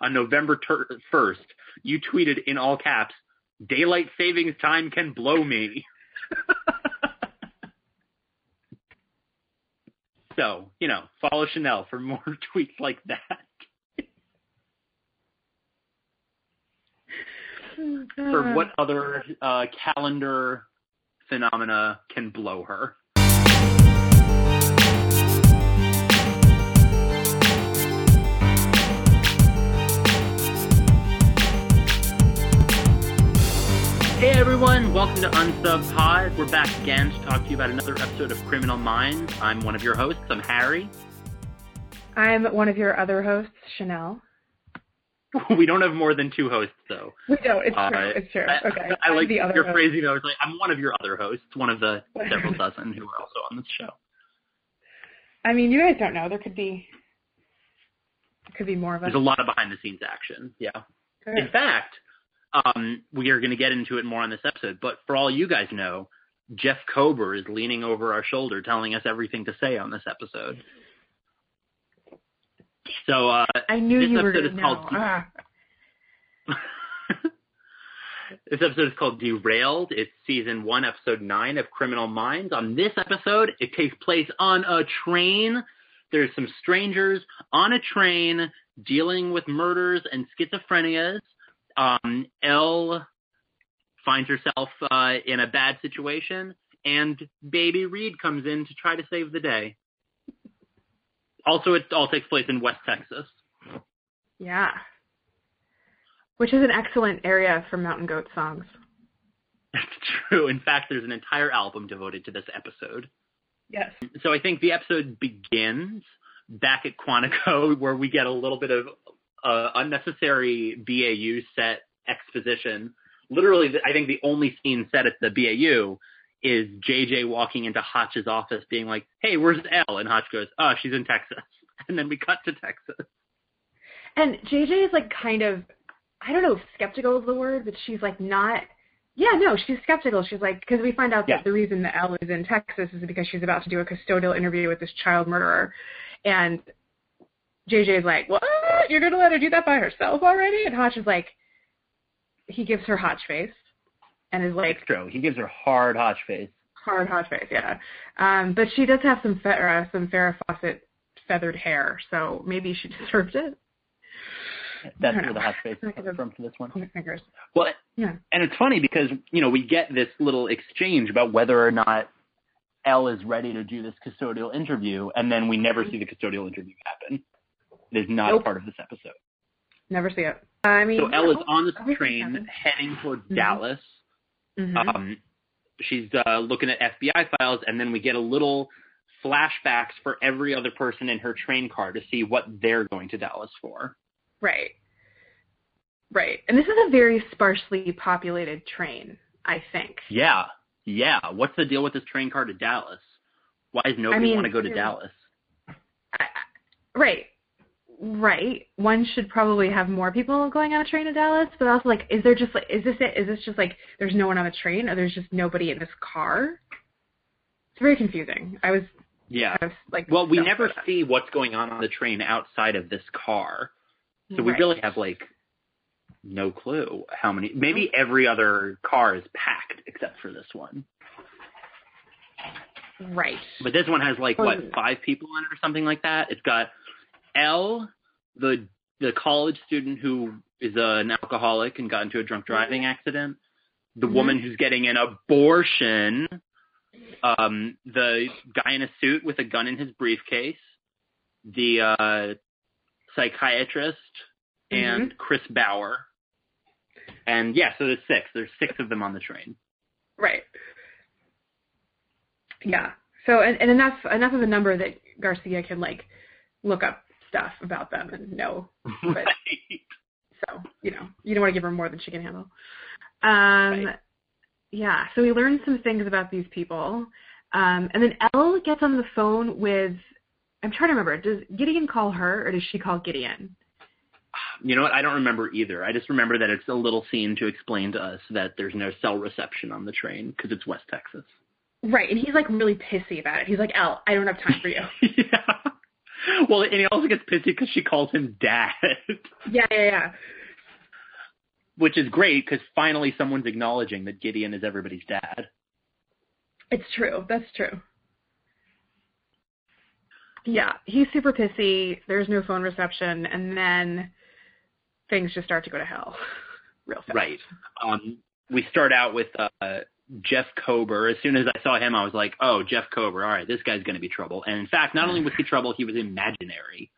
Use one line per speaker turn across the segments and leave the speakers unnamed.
on November ter- 1st, you tweeted in all caps, "Daylight savings time can blow me." so, you know, follow Chanel for more tweets like that. for what other uh, calendar phenomena can blow her? Hey everyone, welcome to Unsub Pod. We're back again to talk to you about another episode of Criminal Minds. I'm one of your hosts. I'm Harry.
I'm one of your other hosts, Chanel.
we don't have more than two hosts, though.
We don't. It's true. Uh, it's true. Okay.
I, I like the other your host. phrasing. I was like, I'm one of your other hosts, one of the several dozen who are also on this show.
I mean, you guys don't know. There could be, there could be more of us.
There's a lot of behind the scenes action. Yeah. Okay. In fact, um, we are going to get into it more on this episode. But for all you guys know, Jeff Kober is leaning over our shoulder, telling us everything to say on this episode. So uh,
I knew
this
you
episode
were
is called.
Ah.
this episode is called Derailed. It's season one, episode nine of Criminal Minds. On this episode, it takes place on a train. There's some strangers on a train dealing with murders and schizophrenias um, Elle finds herself uh, in a bad situation, and Baby Reed comes in to try to save the day. Also, it all takes place in West Texas.
Yeah. Which is an excellent area for mountain goat songs.
That's true. In fact, there's an entire album devoted to this episode.
Yes.
So I think the episode begins back at Quantico, where we get a little bit of uh, unnecessary BAU set exposition. Literally, I think the only scene set at the BAU is JJ walking into Hotch's office being like, hey, where's Elle? And Hotch goes, oh, she's in Texas. And then we cut to Texas.
And JJ is like kind of, I don't know if skeptical is the word, but she's like not, yeah, no, she's skeptical. She's like, because we find out yeah. that the reason that Elle is in Texas is because she's about to do a custodial interview with this child murderer. And JJ is like, what? You're going to let her do that by herself already? And Hotch is like, he gives her Hotch face and is like.
true. He gives her hard Hotch face.
Hard Hotch face, yeah. Um, but she does have some fe- uh, some Farrah Fawcett feathered hair, so maybe she deserved it.
That's where the hot face comes from for this one.
Fingers.
Well, yeah. And it's funny because you know we get this little exchange about whether or not Elle is ready to do this custodial interview, and then we never see the custodial interview happen. It is not
nope.
a part of this episode.
Never see it. I mean,
so Elle is on the train heading towards mm-hmm. Dallas.
Mm-hmm.
Um, she's uh, looking at FBI files, and then we get a little flashbacks for every other person in her train car to see what they're going to Dallas for.
Right. Right. And this is a very sparsely populated train, I think.
Yeah. Yeah. What's the deal with this train car to Dallas? Why does nobody I mean, want to go to Dallas?
I, right. Right. One should probably have more people going on a train to Dallas, but also like, is there just like, is this it? Is this just like, there's no one on the train, or there's just nobody in this car? It's very confusing. I was.
Yeah.
I was, like.
Well, we never see what's going on on the train outside of this car, so we really have like no clue how many. Maybe every other car is packed except for this one.
Right.
But this one has like what five people in it or something like that. It's got Elle, the the college student who is an alcoholic and got into a drunk driving accident, the mm-hmm. woman who's getting an abortion, um, the guy in a suit with a gun in his briefcase, the uh, psychiatrist, mm-hmm. and Chris Bauer. And yeah, so there's six. There's six of them on the train.
Right. Yeah. So and, and enough enough of a number that Garcia can like look up stuff about them and know. But,
right.
So you know, you don't want to give her more than she can handle. Um, right. Yeah. So we learned some things about these people, um, and then Elle gets on the phone with. I'm trying to remember. Does Gideon call her, or does she call Gideon?
You know what? I don't remember either. I just remember that it's a little scene to explain to us that there's no cell reception on the train because it's West Texas.
Right, and he's like really pissy about it. He's like, "Elle, I don't have time for you."
yeah well, and he also gets pissy because she calls him dad.
Yeah, yeah, yeah.
Which is great because finally someone's acknowledging that Gideon is everybody's dad.
It's true. That's true. Yeah, he's super pissy. There's no phone reception, and then things just start to go to hell real fast.
Right. Um, we start out with uh, Jeff Kober. As soon as I saw him, I was like, "Oh, Jeff Kober. All right, this guy's going to be trouble." And in fact, not only was he trouble, he was imaginary.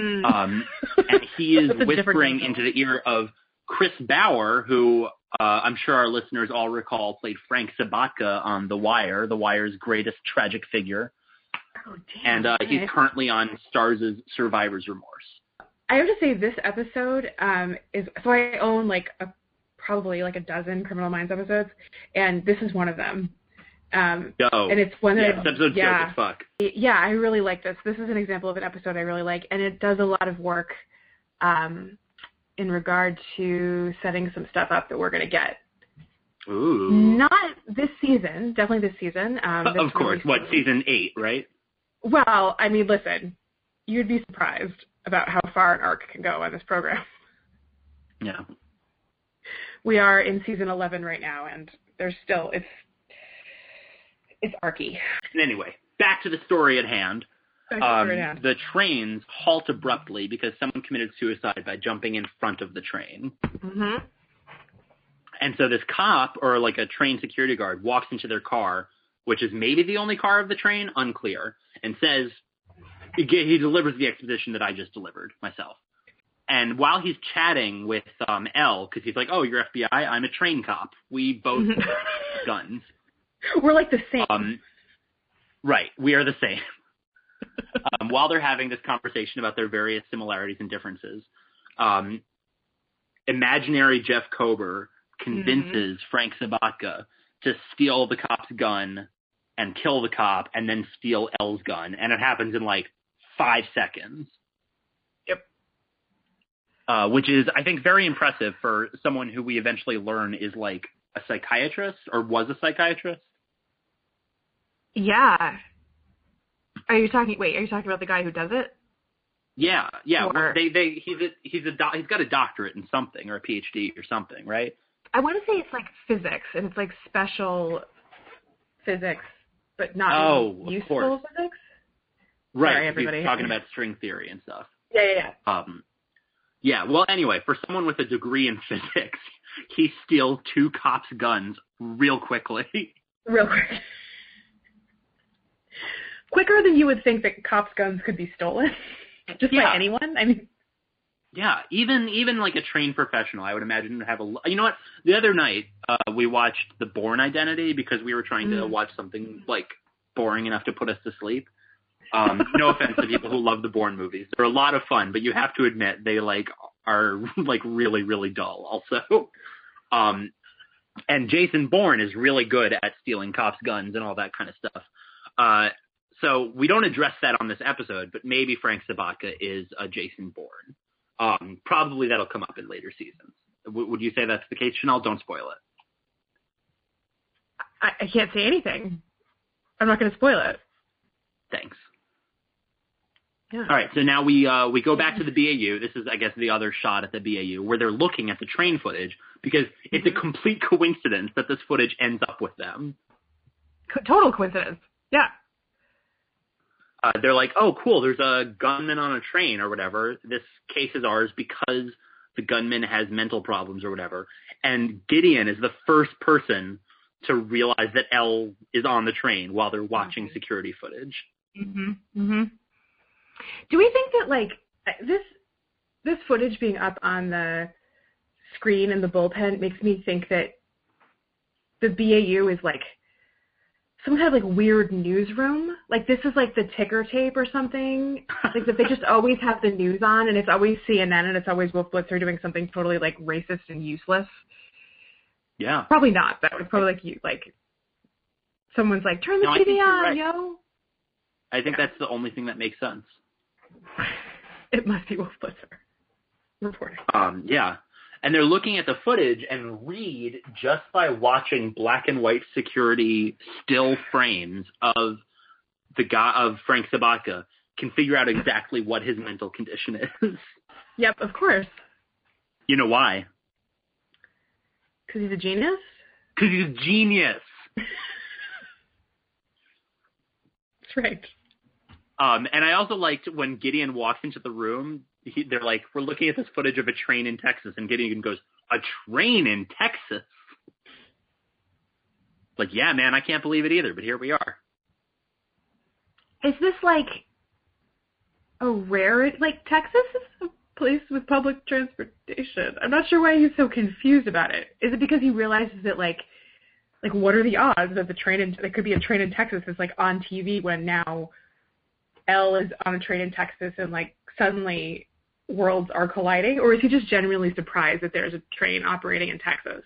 Mm.
Um, and he is
That's a different
whispering into the ear of Chris Bauer, who uh, I'm sure our listeners all recall played Frank Sobotka on The Wire, The Wire's greatest tragic figure,
oh, damn.
and uh, he's currently on Starz' Survivor's Remorse.
I have to say this episode um, is so I own like a probably like a dozen Criminal Minds episodes, and this is one of them. Um, and it's one that
yeah, episode's
yeah,
as fuck.
yeah, I really like this. This is an example of an episode I really like, and it does a lot of work um, in regard to setting some stuff up that we're going to get.
Ooh.
Not this season, definitely this season. Um, this
of course. What season eight, right?
Well, I mean, listen, you'd be surprised about how far an arc can go on this program.
Yeah.
We are in season 11 right now, and there's still it's it's arky.
Anyway, back to the story at hand. Um,
where it ends.
the trains halt abruptly because someone committed suicide by jumping in front of the train.
Mhm.
And so this cop or like a train security guard walks into their car, which is maybe the only car of the train, unclear, and says he delivers the exposition that I just delivered myself. And while he's chatting with um Elle, because he's like, "Oh, you're FBI. I'm a train cop. We both have guns."
We're like the same.
Um, right, we are the same. um, while they're having this conversation about their various similarities and differences, um, imaginary Jeff Kober convinces Frank Sobotka to steal the cop's gun and kill the cop, and then steal Elle's gun, and it happens in like five seconds. Uh, which is, I think, very impressive for someone who we eventually learn is like a psychiatrist or was a psychiatrist.
yeah. Are you talking? Wait, are you talking about the guy who does it?
Yeah, yeah.
Or-
they they he's a he's a doc, he's got a doctorate in something or a PhD or something, right?
I want to say it's like physics, and it's like special physics, but not
Oh,
really
of
useful
course.
physics.
Right.
Sorry,
he's
everybody.
talking about string theory and stuff.
Yeah, yeah, yeah.
Um, yeah. Well, anyway, for someone with a degree in physics, he steals two cops' guns real quickly.
Real quick. Quicker than you would think that cops' guns could be stolen, just
Yeah.
by anyone. I mean,
yeah, even even like a trained professional, I would imagine would have a. You know what? The other night, uh, we watched The Bourne Identity because we were trying to
Mm.
watch something like boring enough to put us to sleep. Um, no offense to people who love the Bourne movies; they're a lot of fun, but you have to admit they like are like really really dull. Also, um, and Jason Bourne is really good at stealing cops' guns and all that kind of stuff. Uh, so we don't address that on this episode, but maybe Frank Sobotka is a Jason Bourne. Um, probably that'll come up in later seasons. W- would you say that's the case, Chanel? Don't spoil it.
I, I can't say anything. I'm not going to spoil it.
Thanks.
Yeah.
All right, so now we uh, we go back to the BAU. This is, I guess, the other shot at the BAU where they're looking at the train footage because it's a
Mhm.
complete coincidence that this footage ends up with them.
Co- total coincidence. Yeah.
Uh, they're like, "Oh, cool! There's a gunman on a train or whatever. This case is ours because the gunman has mental problems or whatever." And Gideon is the first person to realize that Elle is on the train while they're watching
Mhm.
security footage.
Mhm. Mhm. Do we think that like this this footage being up on the screen in the bullpen makes me think that the BAU is like some kind of like weird newsroom? Like this is like the ticker tape or something? Like that they just always have the news on and it's always CNN and it's always Wolf Blitzer doing something totally like racist and useless.
Yeah.
Probably not. That would probably like you like someone's like turn the
No,
TV on,
right.
yo.
I think
Yeah.
that's the only thing that makes sense.
It must be Wolf Blitzer reporting.
Um, yeah. And they're looking at the footage and Reed just by watching black and white security still frames of the guy of Frank Sobotka can figure out exactly what his mental condition is.
Yep, of course.
You know why?
Because he's a genius?
Because he's a genius.
That's right.
Um, and I also liked when Gideon walks into the room. He, they're like, "We're looking at this footage of a train in Texas," and Gideon goes, "A train in Texas." Like, yeah, man, I can't believe it either, but here we are.
Is this like a rare? Like Texas is a place with public transportation. I'm not sure why he's so confused about it. Is it because he realizes that like, like what are the odds that the train in there could be a train in Texas is like on TV when now Elle is on a train in Texas and like suddenly worlds are colliding, or is he just genuinely surprised that there's a train operating in Texas?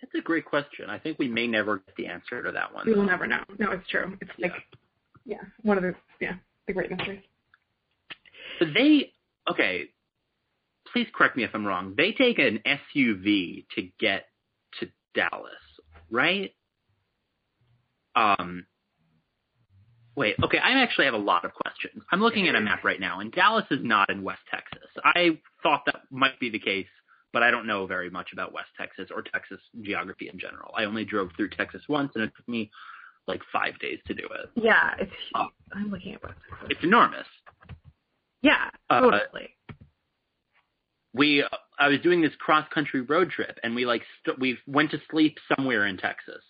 That's a great question. I think we may never get the answer to that one.
We will never know. No, it's true. It's like, yeah, yeah one of the yeah the great mysteries.
But they okay. Please correct me if I'm wrong. They take an SUV to get to Dallas, right? Um. Wait, okay, I actually have a lot of questions. I'm looking at a map right now, and Dallas is not in West Texas. I thought that might be the case but I don't know very much about West Texas or Texas geography in general. I only drove through Texas once, and it took me like five days to do it.
Yeah, it's. Uh, I'm looking at West Texas.
It's enormous.
Yeah, totally. Uh,
we, I was doing this cross country road trip, and we like st- we went to sleep somewhere in Texas,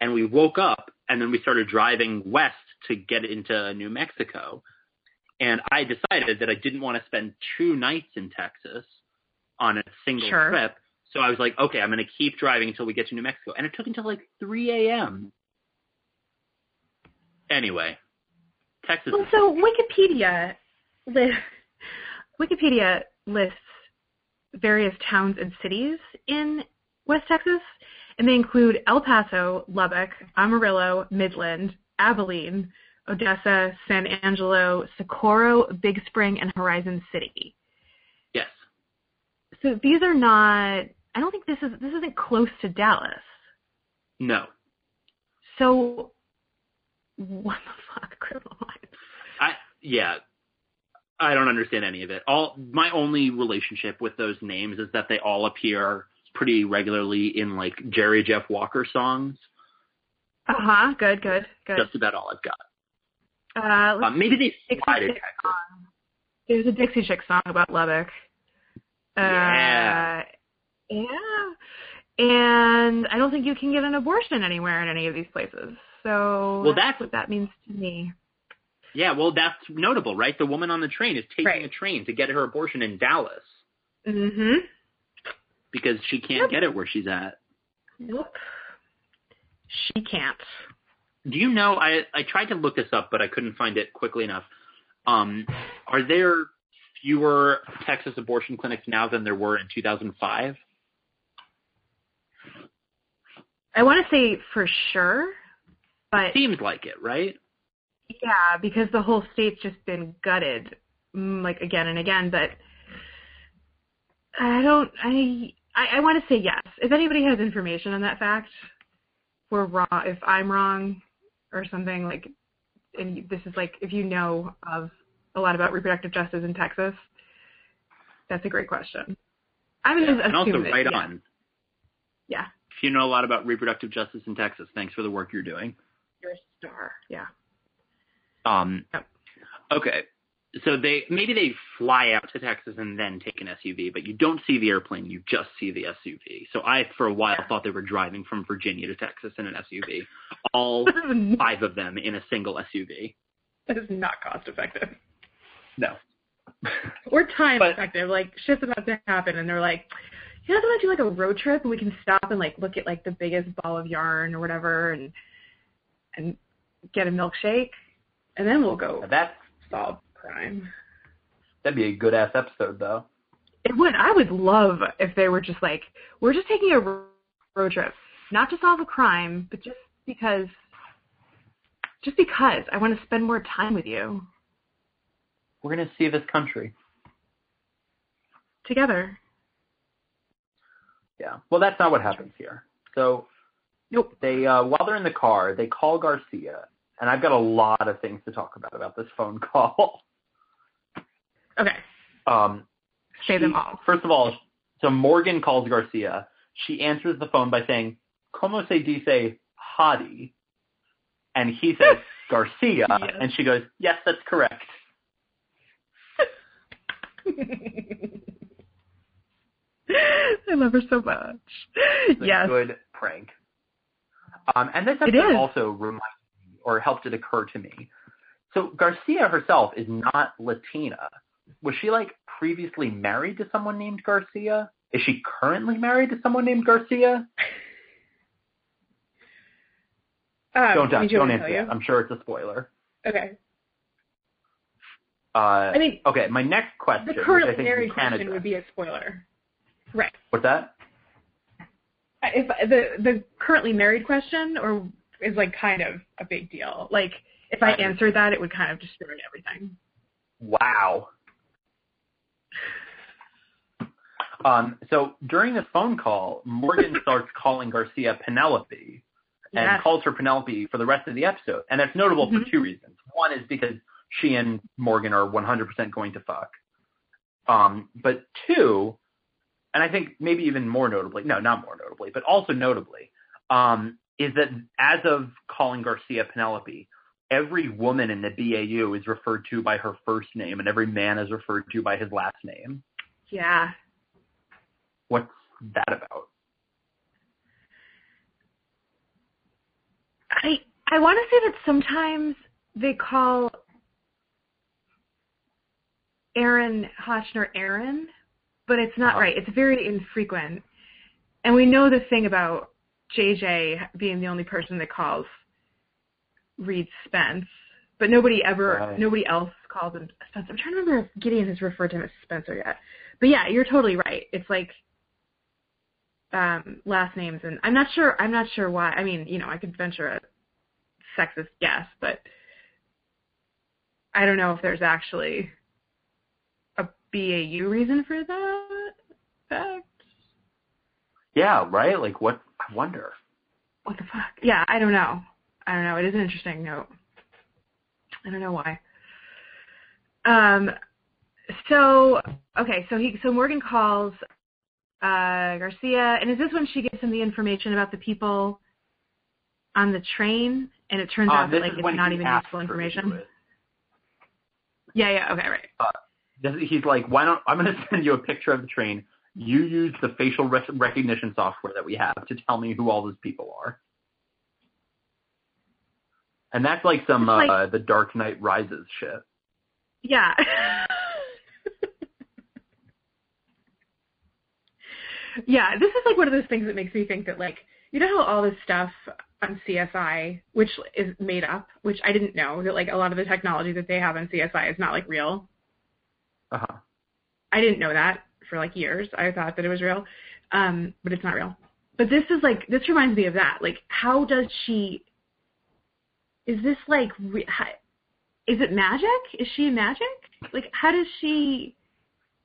and we woke up, and then we started driving west to get into New Mexico, and I decided that I didn't want to spend two nights in Texas on a single
sure.
trip. So I was like, okay, I'm going to keep driving until we get to New Mexico. And it took until like 3 a.m. Anyway, Texas.
Well, so Wikipedia lists, Wikipedia lists various towns and cities in West Texas, and they include El Paso, Lubbock, Amarillo, Midland, Abilene, Odessa, San Angelo, Socorro, Big Spring, and Horizon City. Yes. So these are not. I don't think this is this isn't close to Dallas.
No.
So what the fuck, criminal minds?
I yeah. I don't understand any of it. All my only relationship with those names is that they all appear pretty regularly in like Jerry Jeff Walker songs.
Uh huh. Good. Good. Good.
That's about all I've got.
Uh,
uh maybe they fly to Texas.
There's a Dixie Chick song about Lubbock.
Yeah.
Uh, yeah. And I don't think you can get an abortion anywhere in any of these places. So
well,
that's,
that's
what that means to me.
Yeah, well, that's notable, right? The woman on the train is taking
right.
a train to get her abortion in Dallas.
Mm Mhm.
Because she can't
yep.
get it where she's at.
Nope. She can't.
Do you know? I I tried to look this up, but I couldn't find it quickly enough. Um, are there fewer Texas abortion clinics now than there were in 2005?
I want to say for sure, but
seems like it, right?
Yeah, because the whole state's just been gutted, mm, like again and again. But I don't. I I, I want to say yes. If anybody has information on that fact, we're wrong. If I'm wrong or something like, and this is like, if you know of a lot about reproductive justice in Texas? That's a great question. I'm
yeah, and also right
yeah.
on.
Yeah.
If you know a lot about reproductive justice in Texas, thanks for the work you're doing.
You're a star. Yeah.
Um.
Yep.
Okay. So they maybe they fly out to Texas and then take an SUV, but you don't see the airplane, you just see the SUV. So I, for a while, thought they were driving from Virginia to Texas in an SUV, all five of them in a single SUV.
That is not cost effective.
No.
or time but, effective. Like shit's about to happen, and they're like, you know, want to do like a road trip, and we can stop and like look at like the biggest ball of yarn or whatever, and and get a milkshake, and then we'll go
that's
solve crime.
That'd be a good ass episode, though.
It would. I would love if they were just like, we're just taking a road trip, not to solve a crime, but just because, just because I want to spend more time with you.
We're going to see this country.
Together.
Yeah. Well, that's not what happens here. So,
nope.
They uh, while they're in the car, they call Garcia and I've got a lot of things to talk about about this phone call.
Okay.
Um,
Say
she-
them all.
First of all, so Morgan calls Garcia. She answers the phone by saying, "Como se dice hottie?" And he says Garcia,
Yes.
and she goes, "Yes, that's correct."
I love her so much.
It's
yes.
good prank. Um, and this episode
is.
also reminded me, or helped it occur to me. So Garcia herself is not Latina. Was she like previously married to someone named Garcia? Is she currently married to someone named Garcia?
Um,
don't
I mean, do you
don't
to
answer that. I'm sure it's a spoiler.
Okay.
Uh,
I mean,
okay, my next question,
the currently married question would be a spoiler. Right.
What's that?
If the the currently married question or is like kind of a big deal. Like if I
I
answered that, it would kind of destroy everything.
Wow. Um, so during this phone call, Morgan starts calling Garcia Penelope and
Yes.
calls her Penelope for the rest of the episode. And that's notable
Mhm.
for two reasons. One is because she and Morgan are 100% going to fuck. Um, but two, and I think maybe even more notably, no, not more notably, but also notably, um, is that as of calling Garcia Penelope, every woman in the BAU is referred to by her first name and every man is referred to by his last name.
Yeah.
That about?
I I want to say that sometimes they call Aaron Hotchner Aaron, but it's not
Uh-huh.
right. It's very infrequent. And we know the thing about JJ being the only person that calls Reed Spence, but nobody ever,
Right.
nobody else calls him Spence. I'm trying to remember if Gideon has referred to him as Spencer yet. But yeah, you're totally right. It's like um, last names, and I'm not sure. I'm not sure why. I mean, you know, I could venture a sexist guess, but I don't know if there's actually a BAU reason for that. Fact.
Yeah, right? Like what I wonder.
What the fuck? Yeah, I don't know. I don't know. It is an interesting note. I don't know why. Um. So okay. So he. So Morgan calls uh, Garcia, and is this when she gives him the information about the people on the train? And it turns
Uh,
out that like it's not even useful
her to do
information. Yeah. Yeah. Okay. Right.
This is- He's like, why don't I'm going to send you a picture of the train. You use the facial rec- recognition software that we have to tell me who all those people are. And that's like some
like-
uh, the Dark Knight Rises shit.
Yeah. yeah, this is like one of those things that makes me think that like you know how all this stuff on CSI, which is made up, which I didn't know that like a lot of the technology that they have on CSI is not like real.
Uh huh.
I didn't know that for like years. I thought that it was real, um, but it's not real. But this is like this reminds me of that. Like, how does she? Is this like? Re- how, is it magic? Is she magic? Like, how does she?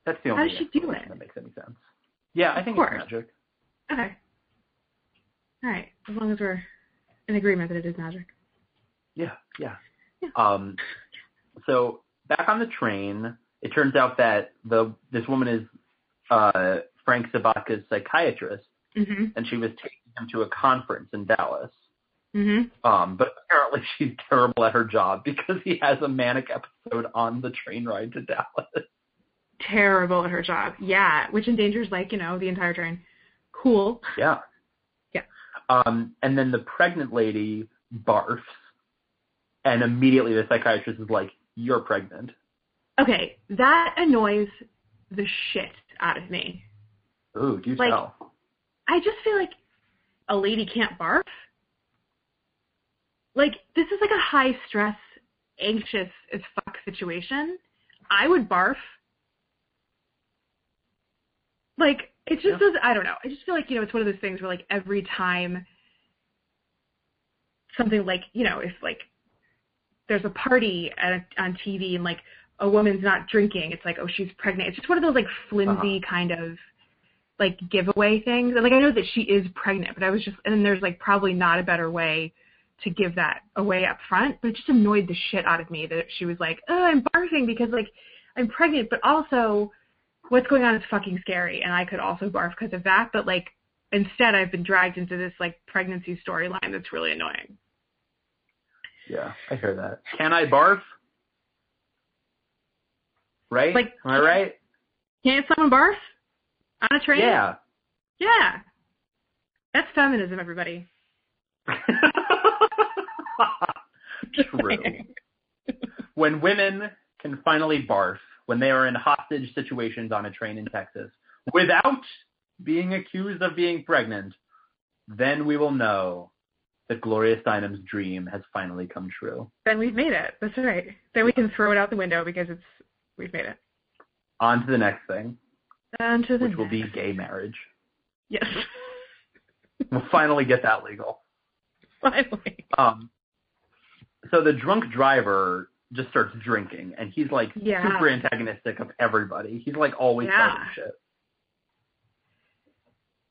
That's the only.
How does she do it?
that makes any sense. Yeah, I think it's magic.
Okay. All right. As long as we're in agreement that it is magic.
Yeah, yeah.
Yeah.
Um, so back on the train, it turns out that the this woman is uh, Frank Sobotka's psychiatrist,
Mhm.
and she was taking him to a conference in Dallas.
Mhm.
Um, but apparently she's terrible at her job because he has a manic episode on the train ride to Dallas.
Terrible at her job. Yeah, which endangers like you know the entire train. Cool.
Yeah.
Yeah.
Um, and then the pregnant lady barfs, and immediately the psychiatrist is like, "You're pregnant."
Okay, that annoys the shit out of me.
Ooh, do
Like-
tell.
I just feel like a lady can't barf. Like this is like a high stress, anxious as fuck situation. I would barf. Like it just
Yeah.
does. I don't know. I just feel like you know it's one of those things where like every time something like you know if like there's a party at, on TV and like a woman's not drinking, it's like oh she's pregnant. It's just one of those like flimsy uh-huh. kind of like giveaway things. And like I know that she is pregnant, but I was just and then there's like probably not a better way to give that away up front, but it just annoyed the shit out of me that she was like, "Oh, I'm barfing because like I'm pregnant, but also what's going on is fucking scary, and I could also barf because of that." But like instead, I've been dragged into this like pregnancy storyline that's really annoying.
Yeah, I hear that. Can I barf? Right?
Like,
am I right?
Can't someone barf on a train?
Yeah.
Yeah. That's feminism, everybody.
True. when women can finally barf when they are in hostage situations on a train in Texas without being accused of being pregnant, then we will know that Gloria Steinem's dream has finally come true.
Then we've made it. That's right. Then we can throw it out the window because it's we've made it.
On to the next thing.
On to the
which
next.
will be gay marriage.
Yes.
we'll finally get that legal.
Finally.
Um, so the drunk driver just starts drinking, and he's like
Yeah.
super antagonistic of everybody. He's like always
Yeah.
shit.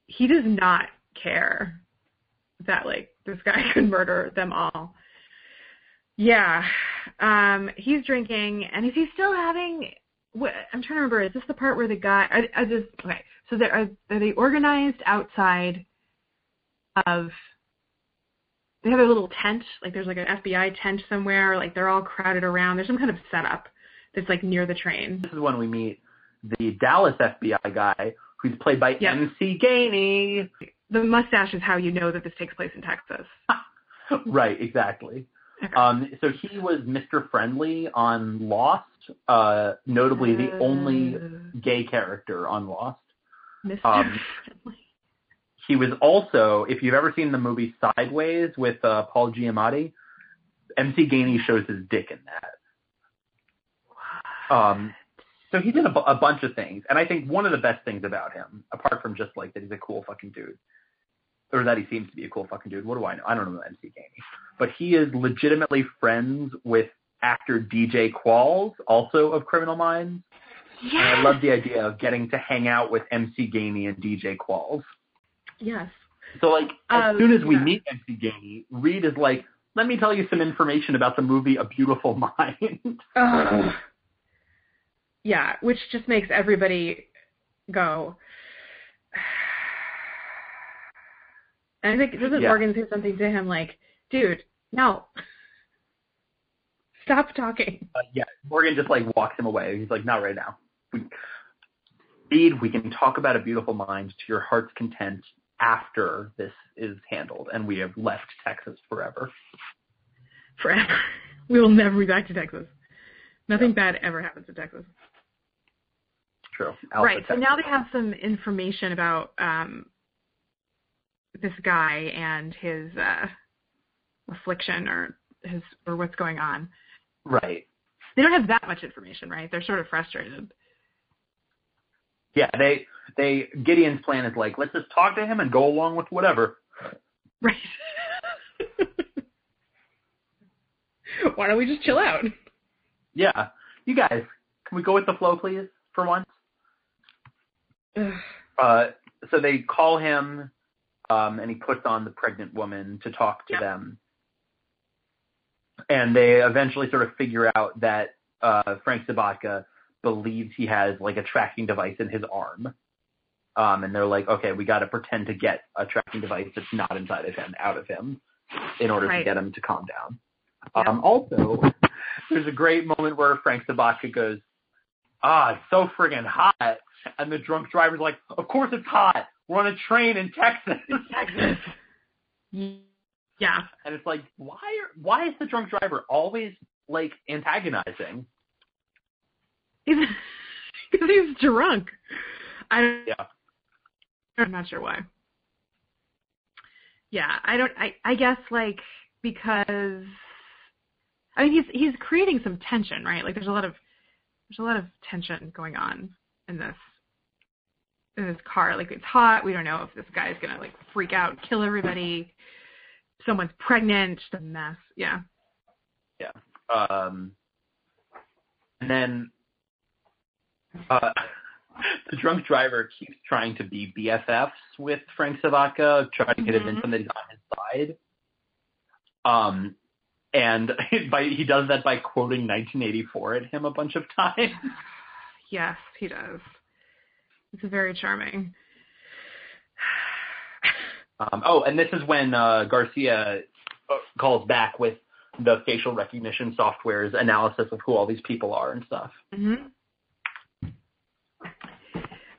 He does not care that like this guy could murder them all. Yeah. Um he's drinking and is he still having what I'm trying to remember, is this the part where the guy are, are this okay, so they are are they organized outside of they have a little tent, like there's like an FBI tent somewhere, like they're all crowded around. There's some kind of setup that's like near the train.
This is when we meet the Dallas FBI guy, who's played by
Yes.
MC Gainey.
The mustache is how you know that this takes place in Texas.
right, exactly. Um, so he was Mr. Friendly on Lost, uh, notably the only gay character on Lost.
Mr.
um,
Friendly.
He was also, if you've ever seen the movie Sideways with uh, Paul Giamatti, MC Gainey shows his dick in that. Um, so he did a, a bunch of things, and I think one of the best things about him, apart from just like that he's a cool fucking dude, or that he seems to be a cool fucking dude. What do I know? I don't know MC Gainey, but he is legitimately friends with actor DJ Qualls, also of Criminal Minds. And I love the idea of getting to hang out with MC Gainey and DJ Qualls.
Yes.
So like as
Um,
soon as we
yeah.
meet MC Gainey, Reed is like, "Let me tell you some information about the movie A Beautiful Mind."
Yeah, which just makes everybody go. And I think doesn't
Yeah.
Morgan say something to him like, "Dude, no, stop talking."
uh, yeah, Morgan just like walks him away. He's like, "Not right now." We, Reed, we can talk about A Beautiful Mind to your heart's content after this is handled, and we have left Texas forever.
Forever, we will never be back to Texas. Nothing bad ever happens in Texas.
True. Alpha
right. So now they have some information about um, this guy and his uh, affliction or his or what's going on.
Right.
They don't have that much information, right? They're sort of frustrated.
Yeah. They they Gideon's plan is like, let's just talk to him and go along with whatever.
Right. Why don't we just chill out?
Yeah. You guys, can we go with the flow, please, for once? Uh, so they call him, um, and he puts on the pregnant woman to talk to
Yep.
them. And they eventually sort of figure out that uh, Frank Sobotka believes he has like a tracking device in his arm. Um, and they're like, okay, we got to pretend to get a tracking device that's not inside of him out of him in order to get him to calm down.
Yep.
Um, also, there's a great moment where Frank Sobotka goes, ah, it's so friggin' hot. And the drunk driver's like, of course it's hot. We're on a train in Texas.
Texas. Yeah.
And it's like, why are, why is the drunk driver always like antagonizing?
Because he's drunk. I don't,
Yeah.
I'm not sure why. Yeah, I don't. I I guess like because I mean he's he's creating some tension, right? Like there's a lot of there's a lot of tension going on in this in this car. Like it's hot. We don't know if this guy's gonna like freak out, kill everybody. Someone's pregnant. Just a mess. Yeah. Yeah.
Um, and then uh, the drunk driver keeps trying to be BFFs with Frank Sobotka, trying to convince
Mhm.
him that he's on his side. Um, and by he does that by quoting 1984 at him a bunch of times.
Yes, he does. It's very charming.
um, oh, and this is when uh, Garcia uh, calls back with the facial recognition software's analysis of who all these people are and stuff.
Mm-hmm.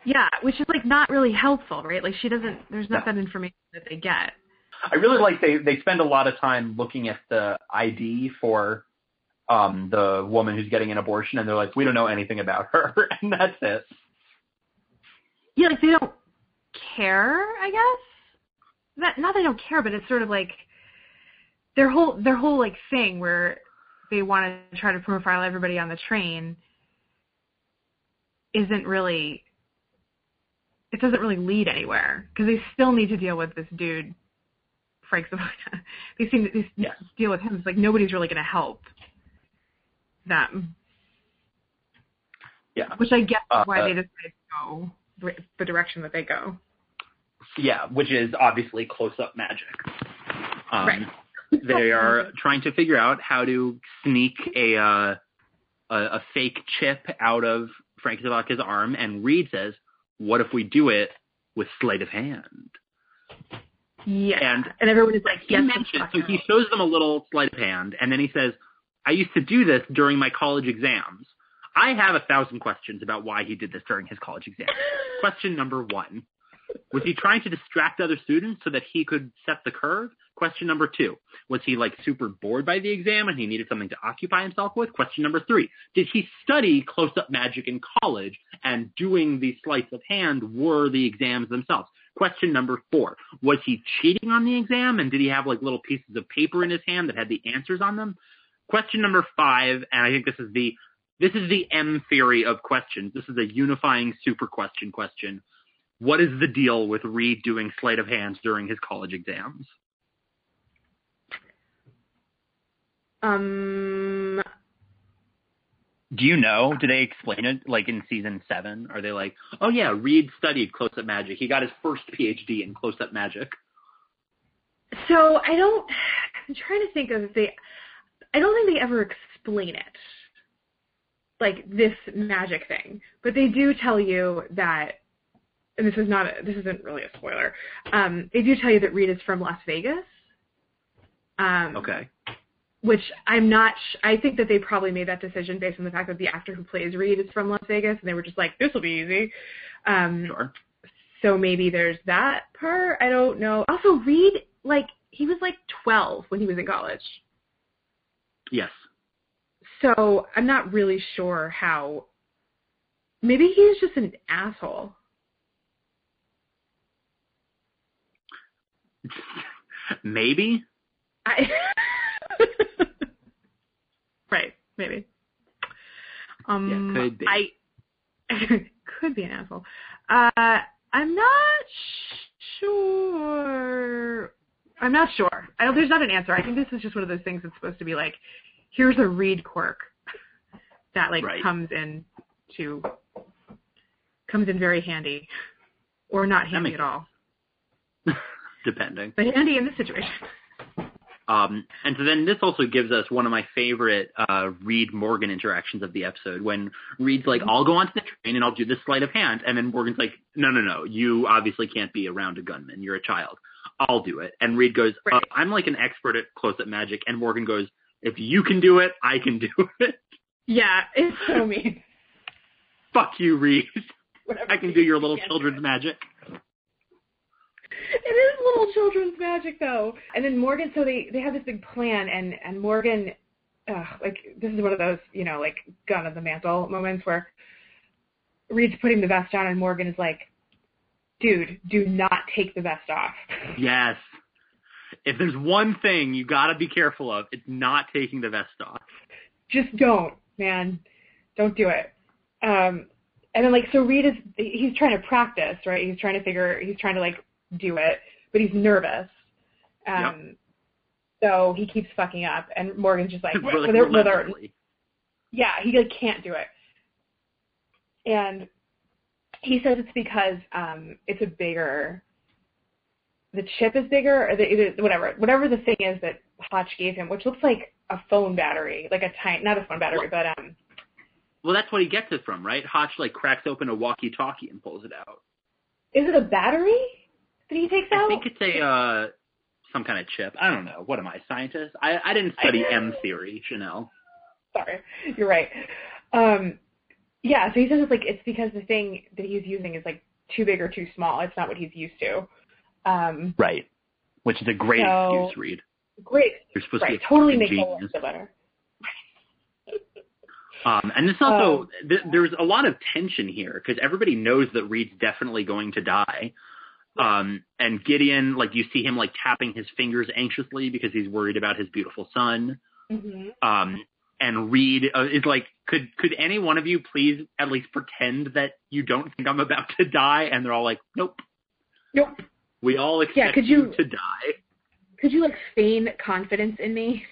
Yeah, which is like not really helpful, right? Like she doesn't. There's not that information that they get.
I really like they they spend a lot of time looking at the ID for um the woman who's getting an abortion, and they're like, we don't know anything about her, and that's it.
Yeah, like they don't care, I guess. Not not they don't care, but it's sort of like their whole their whole like thing where they want to try to profile everybody on the train isn't really it doesn't really lead anywhere because they still need to deal with this dude Frank Zapata. they seem to they deal with him. It's like nobody's really going to help them.
Yeah.
Which I guess is why uh, they decided to go the direction that they go.
Yeah, which is obviously close-up magic. Um,
right.
they are trying to figure out how to sneak a uh, a, a fake chip out of Frank Sobotka's arm, and Reed says, "What if we do it with sleight of hand?"
Yeah.
And,
and everyone is like, yes,
he so he shows them a little sleight of hand, and then he says, I used to do this during my college exams. I have a thousand questions about why he did this during his college exams. Question number one. Was he trying to distract other students so that he could set the curve? Question number two. Was he like super bored by the exam and he needed something to occupy himself with? Question number three. Did he study close-up magic in college and doing the sleights of hand were the exams themselves? Question number four, was he cheating on the exam and did he have like little pieces of paper in his hand that had the answers on them? Question number five, and I think this is the this is the M theory of questions. This is a unifying super question question. What is the deal with Reed doing sleight of hands during his college exams?
Um,
do you know? Do they explain it like in season seven? Are they like, oh yeah, Reed studied close up magic. He got his first PhD in close up magic.
So I don't. I'm trying to think of they. I don't think they ever explain it, like this magic thing. But they do tell you that, and this is not. A, this isn't really a spoiler. Um, they do tell you that Reed is from Las Vegas. Um,
okay
which I'm not. Sh- I think that they probably made that decision based on the fact that the actor who plays Reed is from Las Vegas, and they were just like, "This will be easy." Um,
sure.
So maybe there's that part. I don't know. Also, Reed, like, he was like 12 when he was in college.
Yes.
So I'm not really sure how. Maybe he's just an asshole.
maybe.
I. right, maybe. Um,
yeah, could be.
I could be an asshole. Uh, I'm not sure. I'm not sure. I don't, there's not an answer. I think this is just one of those things that's supposed to be like, here's a Reed quirk that like
right.
comes in to comes in very handy, or not handy at all.
Depending.
But handy in this situation.
Um, and so then this also gives us one of my favorite uh, Reed Morgan interactions of the episode when Reed's like, I'll go onto the train and I'll do this sleight of hand. And then Morgan's like, no, no, no, you obviously can't be around a gunman. You're a child. I'll do it. And Reed goes,
right.
uh, I'm like an expert at close-up magic. And Morgan goes, if you can do it, I can do it.
Yeah, it's so mean.
Fuck you, Reed.
Whatever
I can do your little children's magic
it is little children's magic though. And then Morgan, so they they have this big plan, and and Morgan, uh, like this is one of those you know like gun on the mantle moments where Reed's putting the vest on, and Morgan is like, "Dude, do not take the vest off."
Yes. If there's one thing you gotta be careful of, it's not taking the vest off.
Just don't, man. Don't do it. Um, and then like so Reed is he's trying to practice, right? He's trying to figure he's trying to like do it, but he's nervous. Um, yep. So he keeps fucking up, and Morgan's just like,
really
with her, yeah, he like can't do it. And he says it's because um, it's a bigger, the chip is bigger or the whatever whatever the thing is that Hotch gave him, which looks like a phone battery, like a tiny not a phone battery, but um.
Well, that's what he gets it from, right? Hotch like cracks open a walkie-talkie and pulls it out.
Is it a battery that he takes
I
out?
I think it's a uh some kind of chip. I don't know. What am I, scientist? I I didn't study M theory, Chanel.
Sorry, you're right. Um, yeah, so he says it's like it's because the thing that he's using is like too big or too small. It's not what he's used to. Um,
right. Which is a great
so,
excuse, Reed.
Great.
You're supposed
right.
to be
totally makes
genius.
it better.
Um, and this also,
Um,
th- there's a lot of tension here because everybody knows that Reed's definitely going to die. Um, and Gideon, like you see him like tapping his fingers anxiously because he's worried about his beautiful son.
hmm
Um, and Reed uh, is like, could could any one of you please at least pretend that you don't think I'm about to die? And they're all like, nope.
Nope.
We all expect
Yeah, could you-
to die.
Could you like feign confidence in me?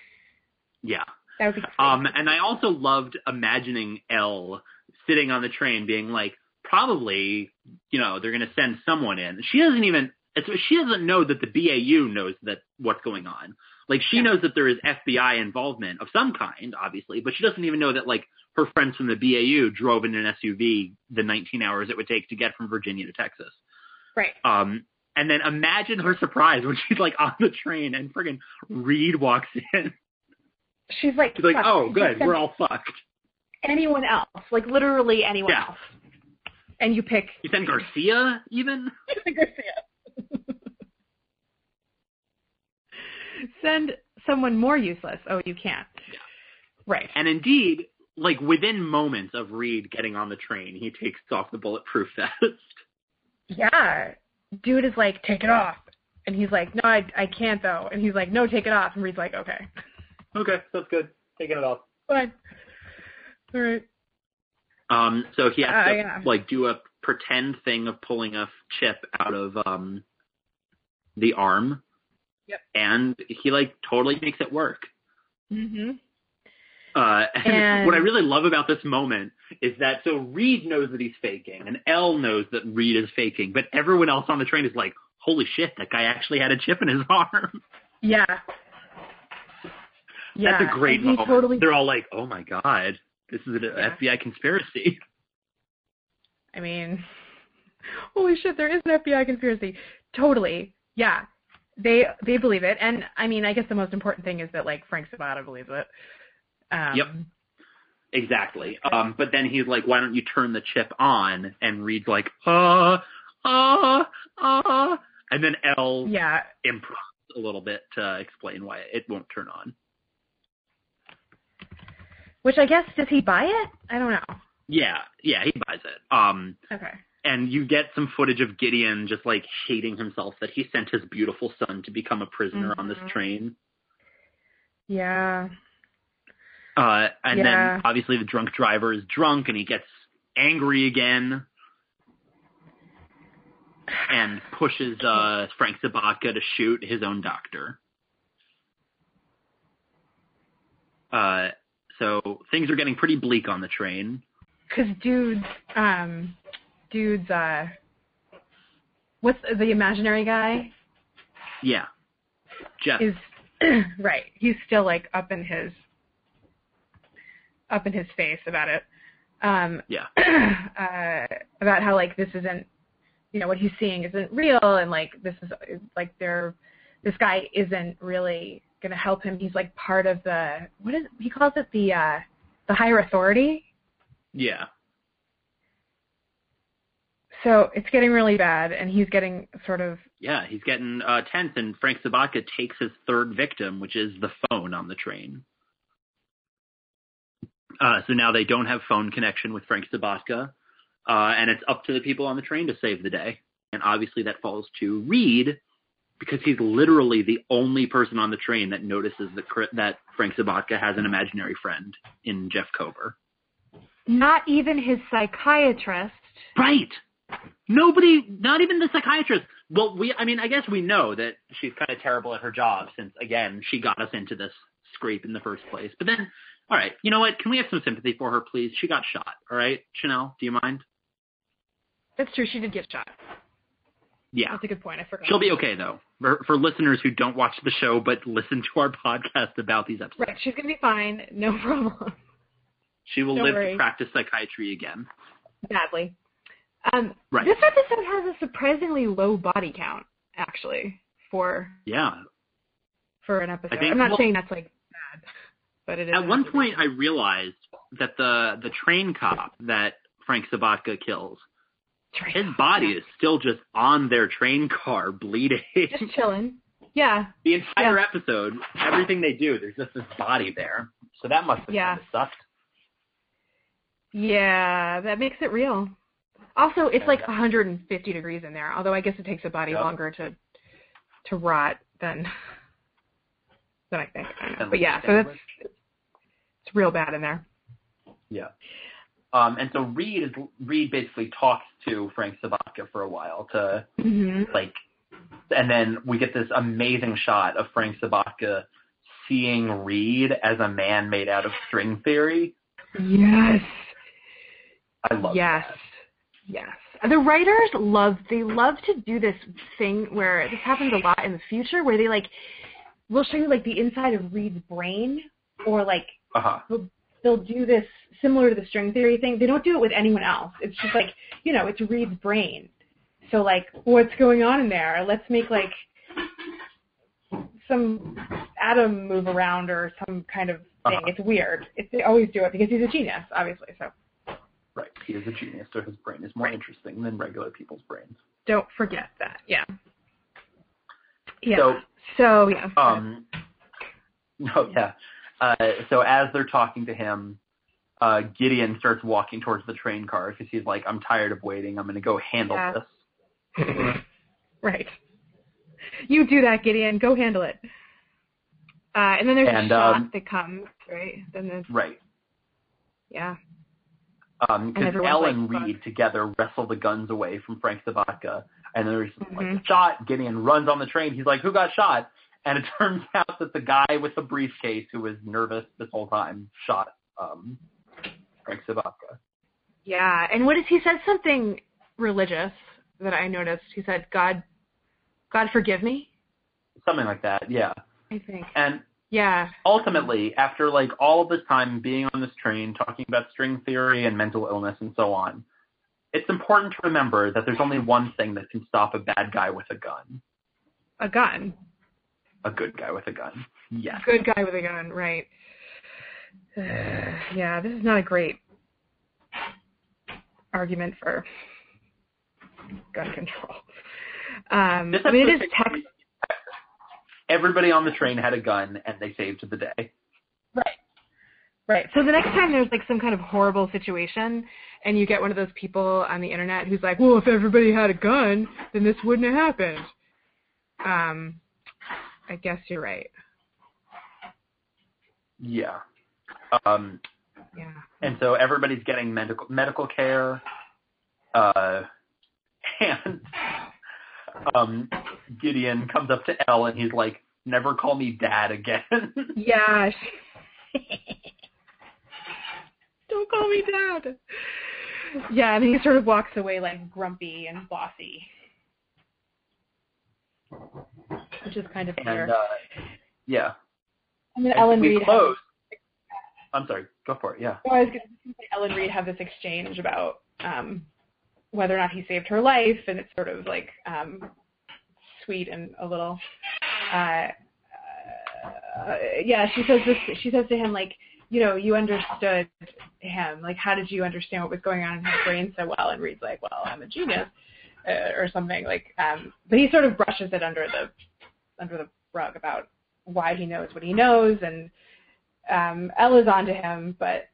Yeah.
That would be great.
Um, and I also loved imagining Elle sitting on the train being like, probably, you know, they're going to send someone in. She doesn't even, it's, she doesn't know that the BAU knows that what's going on. Like she
Yeah.
knows that there is FBI involvement of some kind, obviously, but she doesn't even know that like her friends from the BAU drove in an SUV the 19 hours it would take to get from Virginia to Texas.
right.
Um, and then imagine her surprise when she's like on the train and friggin' Reed walks in.
She's like,
She's like, oh, good, we're all fucked.
anyone else, like literally anyone
Yeah.
else, and you pick
You send Garcia even?
Garcia. Send someone more useless. Oh, you can't.
Yeah.
Right.
And indeed, like within moments of Reed getting on the train, he takes off the bulletproof vest.
Yeah. Dude is like, take it off. And he's like, no, I, I can't though. And he's like, no, take it off. And Reed's like, okay.
okay, that's good. Taking it off.
Fine. All right.
Um, so he has
Uh,
to
yeah.
like do a pretend thing of pulling a chip out of um the arm.
Yep.
And he like totally makes it work.
Mm-hmm.
Uh, and,
And-
what I really love about this moment is that so Reed knows that he's faking, and Elle knows that Reed is faking, but everyone else on the train is like, "Holy shit, that guy actually had a chip in his arm."
Yeah. Yeah.
That's a great moment.
Totally,
They're all like, "Oh my god, this is an
Yeah.
FBI conspiracy."
I mean, holy shit, there is an FBI conspiracy. Totally. Yeah. They they believe it. And I mean, I guess the most important thing is that like Frank Sobotka believes it. Um,
Yep. Exactly. Um, but then he's like, "Why don't you turn the chip on?" And Reed's like, "Ah, ah, ah," and then Elle
Yeah.
improvs a little bit to explain why it won't turn on.
Which I guess does he buy it? I don't know.
Yeah, yeah, he buys it. Um,
Okay.
and you get some footage of Gideon just like hating himself that he sent his beautiful son to become a prisoner on this
Mhm.
train.
Yeah.
Uh, and
Yeah.
then obviously the drunk driver is drunk and he gets angry again and pushes uh, Frank Sobotka to shoot his own doctor. Uh, so things are getting pretty bleak on the train.
Cause dude's um dude's uh what's the imaginary guy
Yeah. Jeff.
is right. He's still like up in his up in his face about it. Um
yeah.
uh about how like this isn't you know what he's seeing isn't real and like this is like they're this guy isn't really going to help him he's like part of the what is he calls it the uh the higher authority
Yeah.
so it's getting really bad and he's getting sort of
Yeah, he's getting uh, tense, and Frank Sobotka takes his third victim, which is the phone on the train. Uh, so now they don't have phone connection with Frank Sobotka, uh, and it's up to the people on the train to save the day. And obviously that falls to Reed because he's literally the only person on the train that notices that Cr- that Frank Sobotka has an imaginary friend in Jeff Kober.
not even his psychiatrist
Right. Nobody, not even the psychiatrist. Well, we, I mean, I guess we know that she's kind of terrible at her job since, again, she got us into this scrape in the first place. But then, all right, you know what? Can we have some sympathy for her, please? She got shot. All right, Chanel, do you mind?
that's true she did get shot
Yeah.
That's a good point. I forgot.
She'll be okay though. For, for listeners who don't watch the show but listen to our podcast about these episodes.
Right. She's gonna be fine. No problem.
She will
Don't
live
worry.
to practice psychiatry again.
Badly. Um,
Right.
This episode has a surprisingly low body count, actually, for
Yeah.
for an episode.
think-
I'm not
well-
saying that's like bad, but it is.
At one point, I realized that the the train cop that Frank Sobotka kills, his body is still just on their train car, bleeding.
just chilling. Yeah.
the entire episode, everything they do, there's just this body there. So that must have
Yeah.
kind of sucked.
Yeah, that makes it real. Also, it's like
Yeah.
150 degrees in there. Although I guess it takes a body
Yep.
longer to to rot than than I think. I. But yeah, so that's it's real bad in there.
Yeah. Um, and so Reed is Reed basically talks to Frank Sobotka for a while to
hmm
like, and then we get this amazing shot of Frank Sobotka seeing Reed as a man made out of string theory.
Yes.
I love
yes.
that.
Yes. The writers love they love to do this thing where this happens a lot in the future where they like will show you like the inside of Reed's brain or like
Uh huh.
They'll do this similar to the string theory thing. They don't do it with anyone else. It's just like, you know, it's Reed's brain. So like, what's going on in there? Let's make like some atom move around or some kind of thing.
Uh-huh.
It's weird. It's, they always do it because he's a genius, obviously. So
Right. He is a genius, so his brain is more interesting than regular people's brains.
don't forget that. Yeah. Yeah.
So-
So, yeah.
Um, no, yeah. Uh, so as they're talking to him, uh, Gideon starts walking towards the train car because he's like, "I'm tired of waiting. I'm going to go handle
Yeah.
this."
right. You do that, Gideon. Go handle it. Uh, and then there's
And,
a shot
um,
that comes, right? Then there's,
Right.
yeah.
Um, because
everyone's
Elle
like,
Reed together wrestle the guns away from Frank Sobotka, and there's like
Mhm.
a shot. Gideon runs on the train. He's like, "Who got shot?" And it turns out that the guy with the briefcase, who was nervous this whole time, shot um, Frank Sobotka.
Yeah, and what is he said something religious that I noticed. He said, "God, God forgive me."
Something like that. Yeah.
I think.
And
Yeah,
ultimately, after like all of this time being on this train, talking about string theory and mental illness and so on, it's important to remember that there's only one thing that can stop a bad guy with a gun.
a gun.
A good guy with a gun. Yes.
Good guy with a gun, right? yeah, this is not a great argument for gun control. Um, I mean, it is Texas.
Everybody on the train had a gun and they saved the day.
Right. Right. So the next time there's like some kind of horrible situation and you get one of those people on the internet who's like, well, if everybody had a gun, then this wouldn't have happened. Um, I guess you're right.
Yeah. Um,
Yeah.
and so everybody's getting medical medical care. Uh, and um, Gideon comes up to Elle and he's like, "Never call me dad again."
Yeah. Don't call me dad. Yeah, and he sort of walks away like grumpy and bossy. Which is kind of fair.
and uh, yeah.
and then
And
Ellen
we
Reed
close. I'm sorry. Go for it. Yeah.
I was going to say Ellen Reed have this exchange about um, whether or not he saved her life, and it's sort of like um, sweet and a little. Uh, uh, yeah, she says this. She says to him like, you know, you understood him. Like, how did you understand what was going on in his brain so well? And Reed's like, well, I'm a genius, uh, or something like. Um, but he sort of brushes it under the under the rug about why he knows what he knows and um, Elle's onto him, but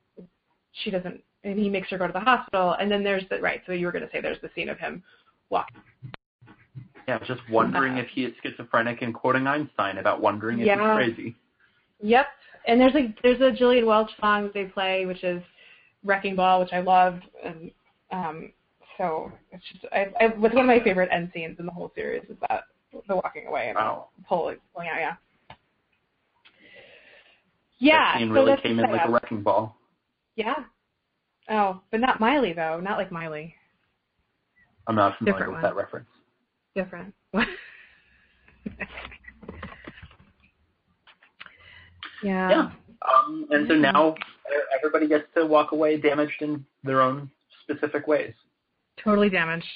she doesn't, and he makes her go to the hospital. And then there's the right. So you were going to say there's the scene of him walking.
Yeah. Just wondering if he is schizophrenic and quoting Einstein about wondering if
Yeah.
he's crazy.
Yep. And there's a there's a Gillian Welch song they play, which is "Wrecking Ball," which I love, and um, so it's just I, I, it's one of my favorite end scenes in the whole series is that the walking away and
Wow.
pulling pulling out. Yeah. Yeah.
That scene
so
really
that's
came in like a wrecking ball.
Yeah. Oh, but not Miley though. Not like Miley.
I'm not familiar
Different
with
one.
that reference.
different. yeah.
Yeah. Um, and so now everybody gets to walk away damaged in their own specific ways.
Totally damaged.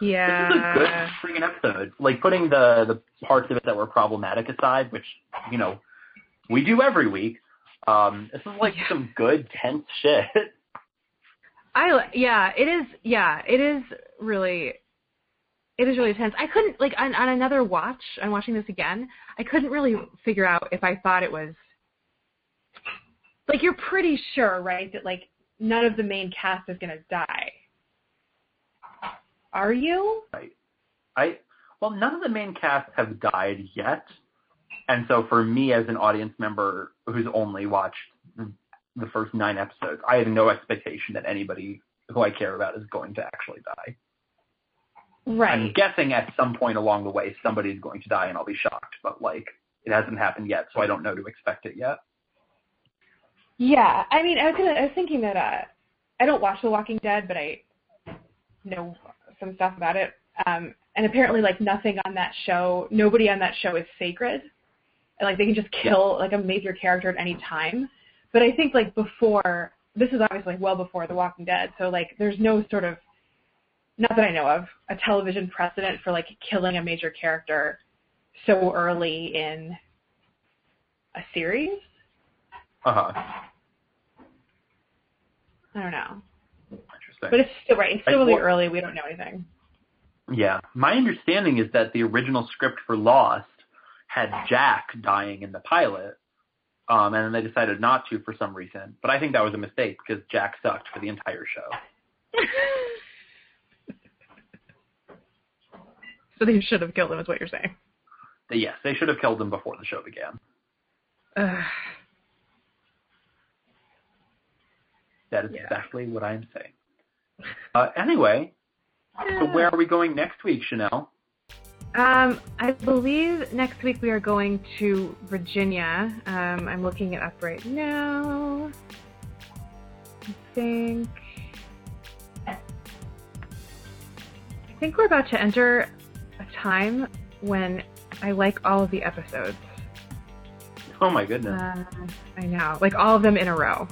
Yeah.
This is a good freaking episode. Like putting the the parts of it that were problematic aside, which you know we do every week. Um, this is like
Yeah.
some good tense shit.
I li- yeah, it is. Yeah, it is really. It is really tense. I couldn't like on, on another watch. I'm watching this again. I couldn't really figure out if I thought it was. Like you're pretty sure, right, that like none of the main cast is gonna die. Are you?
Right. I well, none of the main cast have died yet, and so for me as an audience member who's only watched the first nine episodes, I have no expectation that anybody who I care about is going to actually die.
Right.
I'm guessing at some point along the way somebody's going to die, and I'll be shocked. But like, it hasn't happened yet, so I don't know to expect it yet.
Yeah, I mean, I was gonna, I was thinking that uh, I don't watch The Walking Dead, but I know some stuff about it. Um, and apparently, like nothing on that show, nobody on that show is sacred. And, like they can just kill like a major character at any time. But I think like before, this is obviously like well before The Walking Dead, so like there's no sort of, not that I know of, a television precedent for like killing a major character so early in a series.
Uh huh.
I don't know.
Interesting.
But it's still right. It's still
Like,
really early. We don't know anything.
Yeah. My understanding is that the original script for Lost had Jack dying in the pilot, um, and then they decided not to for some reason. But I think that was a mistake because Jack sucked for the entire show.
so they should have killed him, is what you're saying.
Yes, they should have killed him before the show began.
Ugh.
That is
Yeah.
exactly what I am saying. Uh, anyway, so where are we going next week, Chanel?
Um, I believe next week we are going to Virginia. Um, I'm looking it up right now. I think. I think we're about to enter a time when I like all of the episodes.
Oh my goodness.
Uh, I know, like all of them in a row.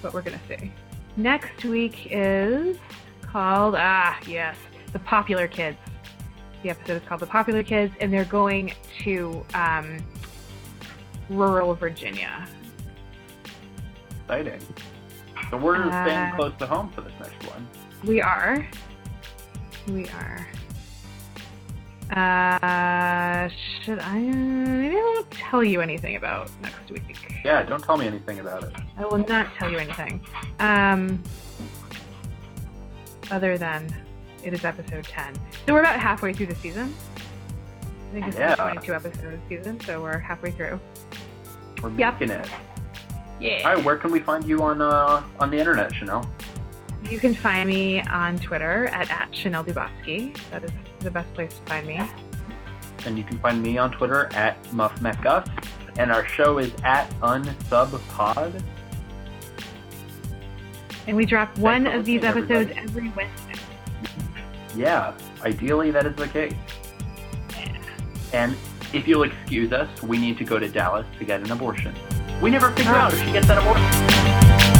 But we're gonna see. Next week is called ah yes, the Popular Kids. The episode is called The Popular Kids, and they're going to um, rural Virginia.
Exciting. So we're
Uh,
staying close to home for this next one.
We are. We are. Uh, should I? Maybe I won't tell you anything about next week.
Yeah, don't tell me anything about it.
I will not tell you anything. Um, other than it is episode 10. So we're about halfway through the season. I think it's
Yeah.
a 22 episode season, so we're halfway through.
We're
Yep.
making it.
Yeah.
All right, where can we find you on uh, on the internet, Chanel?
You can find me on Twitter at, at Chanel Dubofsky. That is the best place to find me.
And you can find me on Twitter at MuffMecGuff. And our show is at UnsubPod.
And we drop one of these episodes
everybody.
every Wednesday.
Yeah, ideally that is the case. And if you'll excuse us, we need to go to Dallas to get an abortion. We never figure
Oh.
out if she gets that abortion.